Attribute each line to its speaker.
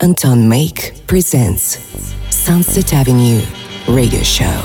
Speaker 1: Anton Make presents Sunset Avenue Radio Show.